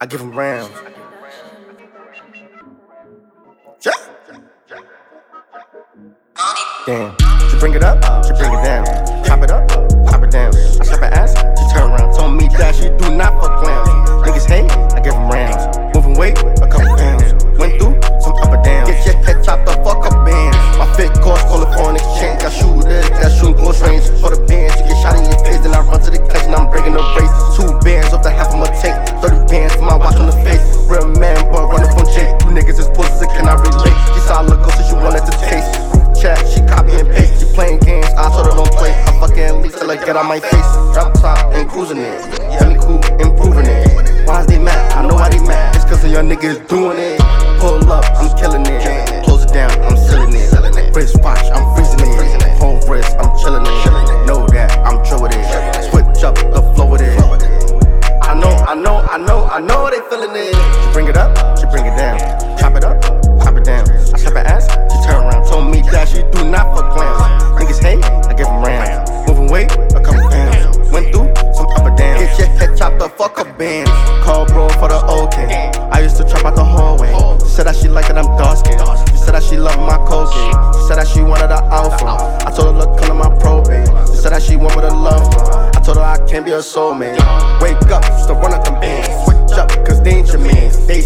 I give them rounds. Damn. She bring it up, she bring it down. Till I get out my face. Drop top and cruising it. Tell me cool, improving it. Why is they mad? I know why they mad. It's cause of your niggas doing it. Pull up, I'm killing it. Close it down, I'm sealing it. Wrist watch, I'm freezing it. Whole wrist, I'm chilling it. Know that I'm true with it. Switch up the flow with it. I know, I know, I know, I know they feeling it. She bring it up, she bring it down. Call bro for the okay. I used to trap out the hallway. She said that she liked it, I'm dark skinned. She said that she love my cocaine. She said that she wanted an alpha. I told her look under my probate. She said that she want with a love. I told her I can't be a soulmate. Wake up, used to run up them bands. Switch up, cause they ain't your mans. They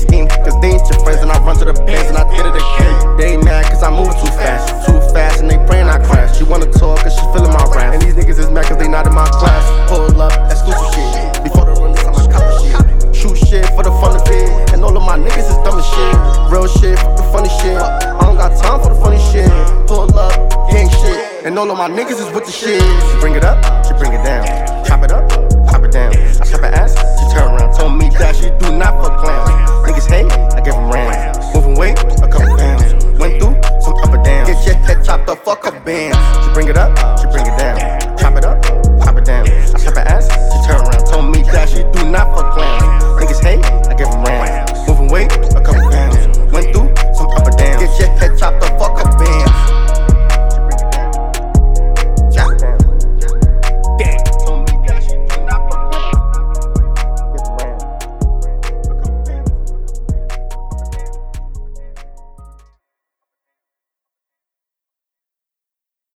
all of my niggas is with the shit. She bring it up, she bring it down. Chop it up, pop it down. I chop her ass, she turn around. Told me that she do not fuck clowns. Niggas hate, I give them rounds. Moving weight, a couple pounds. Went through some up and down. Get your head chopped the fuck up, band.